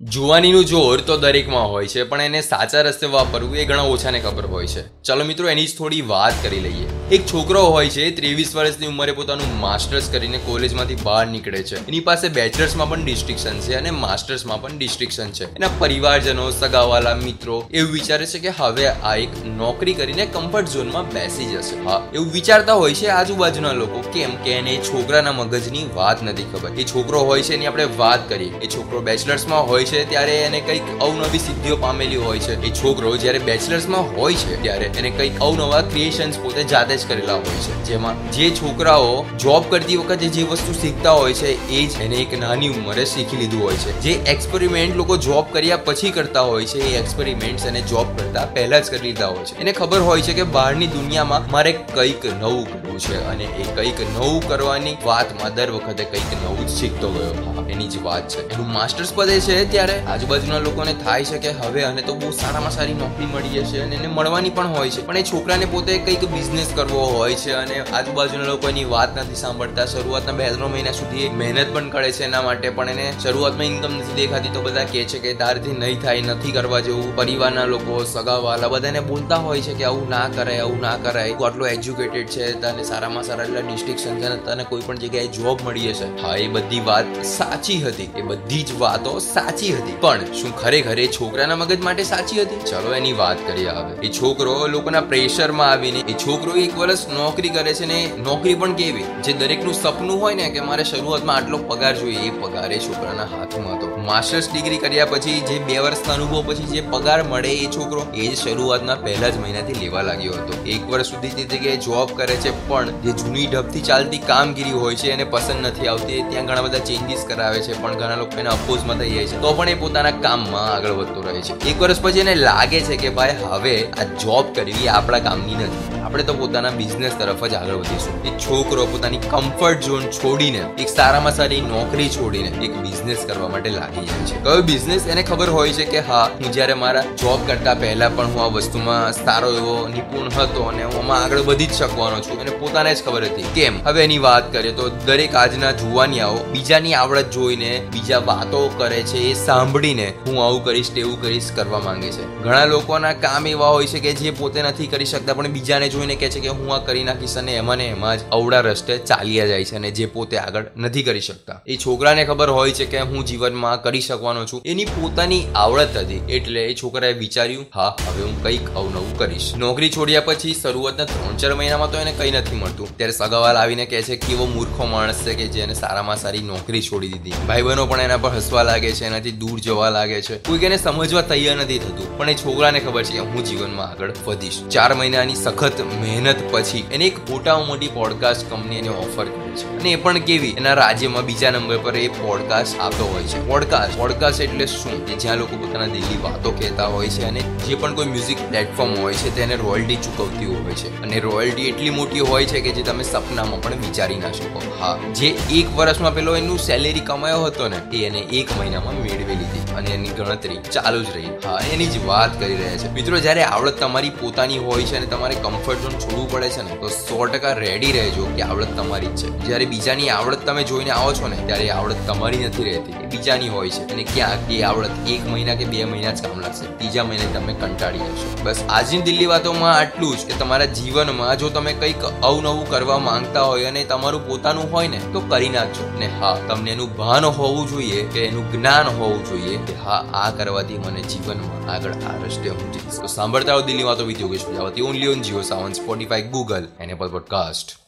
જુવાનીનું જોર તો દરેકમાં હોય છે, પણ એને સાચા રસ્તે વાપરવું એ ઘણા ઓછાને ખબર હોય છે. ચલો મિત્રો, એની જ થોડી વાત કરી લઈએ. એક છોકરો હોય છે, ત્રેવીસ વર્ષની ઉંમરે પોતાનું માસ્ટર્સ કરીને કોલેજમાંથી બહાર નીકળે છે. એની પાસે બેચલર્સમાં પણ ડિસ્ટ્રિક્શન છે અને માસ્ટર્સમાં પણ ડિસ્ટ્રિક્શન છે. એના પરિવારજનો, સગાવાલા, મિત્રો એવું વિચારે છે કે હવે આ એક નોકરી કરીને કમ્ફર્ટ ઝોનમાં બેસી જશે. હા, એવું વિચારતા હોય છે આજુબાજુના લોકો. કેમ કે એને છોકરાના મગજની વાત નથી ખબર. એ છોકરો હોય છે એની આપણે વાત કરીએ. એ છોકરો બેચલર્સમાં હોય છે ત્યારે એને કંઈક અવનવી સિદ્ધિઓ પામેલી હોય છે. એ છોકરો જ્યારે બેચલર્સમાં હોય છે ત્યારે એને કંઈક અવનવા ક્રિએશન્સ પોતે જાતે જ કરેલા હોય છે. જેમાં જે છોકરાઓ જોબ કરતી વખતે જે વસ્તુ શીખતા હોય છે, એ જ એને એક નાની ઉંમરે શીખી લીધું હોય છે. જે એક્સપેરિમેન્ટ લોકો જોબ કર્યા પછી કરતા હોય છે, એ એક્સપેરિમેન્ટ એને જોબ કરતા પહેલા જ કરી લીધા હોય છે. એને ખબર હોય છે કે બહારની દુનિયામાં મારે કંઈક નવું કરવું છે અને એ કંઈક નવું કરવાની વાતમાં દર વખતે કંઈક નવું જ શીખતો ગયો. એની જ વાત છે. એનું માસ્ટર્સ પદે છે ત્યારે આજુબાજુના લોકોને થાય છે કે હવે અને તો બહુ સારામાં સારી નોકરી મળી જશે અને એને મળવાની પણ હોય છે. પણ એ છોકરાને પોતે કંઈક બિઝનેસ કરવો હોય છે અને આજુબાજુના લોકો એની વાત નથી સાંભળતા. શરૂઆતના બે ત્રણ મહિના સુધી મહેનત પણ કરે છે એના માટે, પણ એને શરૂઆતમાં ઇન્કમ નથી દેખાતી તો બધા કહે છે કે તારથી નહીં થાય, નથી કરવા જેવું. પરિવારના લોકો, સગાવાલા બધાને બોલતા હોય છે કે આવું ના કરાય, આવું ના કરાય. તું આટલું એજ્યુકેટેડ છે, તને સારામાં સારા એટલા ડિસ્ટ્રિક્શન છે તને કોઈ પણ જગ્યાએ જોબ મળી જશે હા, એ બધી વાત સાચી હતી. એ બધી જ વાતો સાચી હતી. પણ શું ખરેખર એ છોકરાના મગજ માટે સાચી હતી? ચલો એની વાત કરીએ હવે. એ છોકરો લોકોના પ્રેશરમાં આવીને, એ છોકરો એક વર્ષ નોકરી કરે છે ને નોકરી પણ કેવી? જે દરેકનું સપનું હોય ને કે મારે શરૂઆતમાં આટલો પગાર જોઈએ, એ પગાર એ છોકરાના હાથમાં હતો. માસ્ટર્સ ડિગ્રી કર્યા પછી જે બે વર્ષના અનુભવ, પછી જે પગાર મળે એ છોકરો, એ જ શરૂઆતના પહેલા જ મહિનાથી લેવા લાગ્યો હતો. એક વર્ષ સુધી તે જગ્યાએ જોબ કરે છે, પણ જે જૂની ઢબથી ચાલતી કામગીરી હોય છે, એને પસંદ નથી આવતી. ત્યાં ઘણા બધા ચેન્જીસ કરાવે છે, પણ ઘણા લોકો એના અપોઝમાં થઈ જાય છે. તો પણ એ પોતાના કામમાં આગળ વધતો રહે છે. એક વર્ષ પછી એને લાગે છે કે ભાઈ, હવે આ જોબ કરવી આપણા કામની નથી. આપણે તો પોતાના બિઝનેસ તરફ જ આગળ વધીશું. એક છોકરો પોતાની કમ્ફર્ટ ઝોન છોડીને, એક સારામાં સારી નોકરી છોડીને એક બિઝનેસ કરવા માટે લાગી જાય છે. કયો બિઝનેસ એને ખબર હોય છે કે હા, હું જ્યારે મારા જોબ કરતા પહેલા પણ હું આ વસ્તુમાં સારો એવો નિપુણ હતો અને હું આમાં આગળ વધી જ શકવાનો છું. અને પોતાને જ ખબર હતી. કેમ? હવે એની વાત કરીએ તો દરેક આજના જુવાનિયાઓ બીજાની આવડત જોઈને, બીજા વાતો કરે છે એ સાંભળીને હું આવું કરીશ, તેવું કરીશ કરવા માંગે છે. ઘણા લોકોના કામ એવા હોય છે કે જે પોતે નથી કરી શકતા, પણ બીજાને જોઈને કહે છે કે હું આ કરી નાખીશ અને એમાં ને એમાં જ અવડા રસ્તે ચાલ્યા જાય છે અને જે પોતે આગળ નથી કરી શકતા. એ છોકરાને ખબર હોય છે કે હું જીવનમાં કરી શકવાનો છું. એની પોતાની આવડત હતી એટલે એ છોકરાએ વિચાર્યું, હા, હવે હું કંઈક અવનવું કરીશ. નોકરી છોડ્યા પછી શરૂઆતના ત્રણ ચાર મહિનામાં તો એને કંઈ નથી મળતું. ત્યારે સગાવાલ આવીને કહે છે કેવો મૂર્ખો માણસ છે કે જેને સારામાં સારી નોકરી છોડી દીધી. ભાઈ બહેનો પણ એના પર હસવા લાગે છે, એનાથી દૂર જવા લાગે છે. કોઈ એને સમજવા તૈયાર નથી થતું, પણ એ છોકરાને ખબર છે કે હું જીવનમાં આગળ વધીશ. ચાર મહિનાની સખત મહેનત પછી એને એક મોટામાં મોટી પોડકાસ્ટ કંપની ઓફર કરી. છે. અને એ પણ કેવી? એના રાજ્યમાં બીજા નંબર પર એ પોડકાસ્ટ આપતો હોય છે. પોડકાસ્ટ પોડકાસ્ટ એટલે શું? કે જ્યાં લોકો પોતાના દિલ્હી વાતો કહેતા હોય છે અને જે પણ કોઈ મ્યુઝિક પ્લેટફોર્મ હોય છે, તેને રોયલ્ટી ચૂકવતી હોય છે. અને રોયલ્ટી એટલી મોટી હોય છે કે જે તમે સપનામાં પણ વિચારી ના શકો. હા, જે એક વર્ષમાં પેલો એનું સેલેરી કમાયો હતો ને, એ એને એક મહિનામાં મેળવી લીધી. અને એની ગણતરી ચાલુ જ રહી. હા, એની જ વાત કરી રહ્યા છે. મિત્રો, જ્યારે આવડત તમારી પોતાની હોય છે અને તમારે કમ્ફર્ટ ઝોન છોડવું પડે છે ને, તો સો ટકા રેડી રહેજો કે આવડત તમારી જ છે. જ્યારે બીજાની આવડત તમે જોઈને આવો છો ને, ત્યારે આવડત તમારી નથી રહેતી. એ બીજાની હોય છે. અને ક્યાંક એ આવડત એક મહિના કે બે મહિના જ કામ લાગશે. ત્રીજા મહિને તમે કંટાળી જશો. બસ આજની દિલ્હી વાતોમાં આટલું જ કે તમારા જીવનમાં જો તમે કંઈક અવનવું કરવા માંગતા હોય અને તમારું પોતાનું હોય ને, તો કરી નાખજો. ને હા, તમને એનું ભાન હોવું જોઈએ કે એનું જ્ઞાન હોવું જોઈએ કે હા, આ કરવાથી મને જીવનમાં આગળ આ રસ્તે હું જઈશ તો સાંભળતા હો દિલ્હી વાતો with Yogesh Prajapati only on Jio Saavn Spotify Google and Apple podcast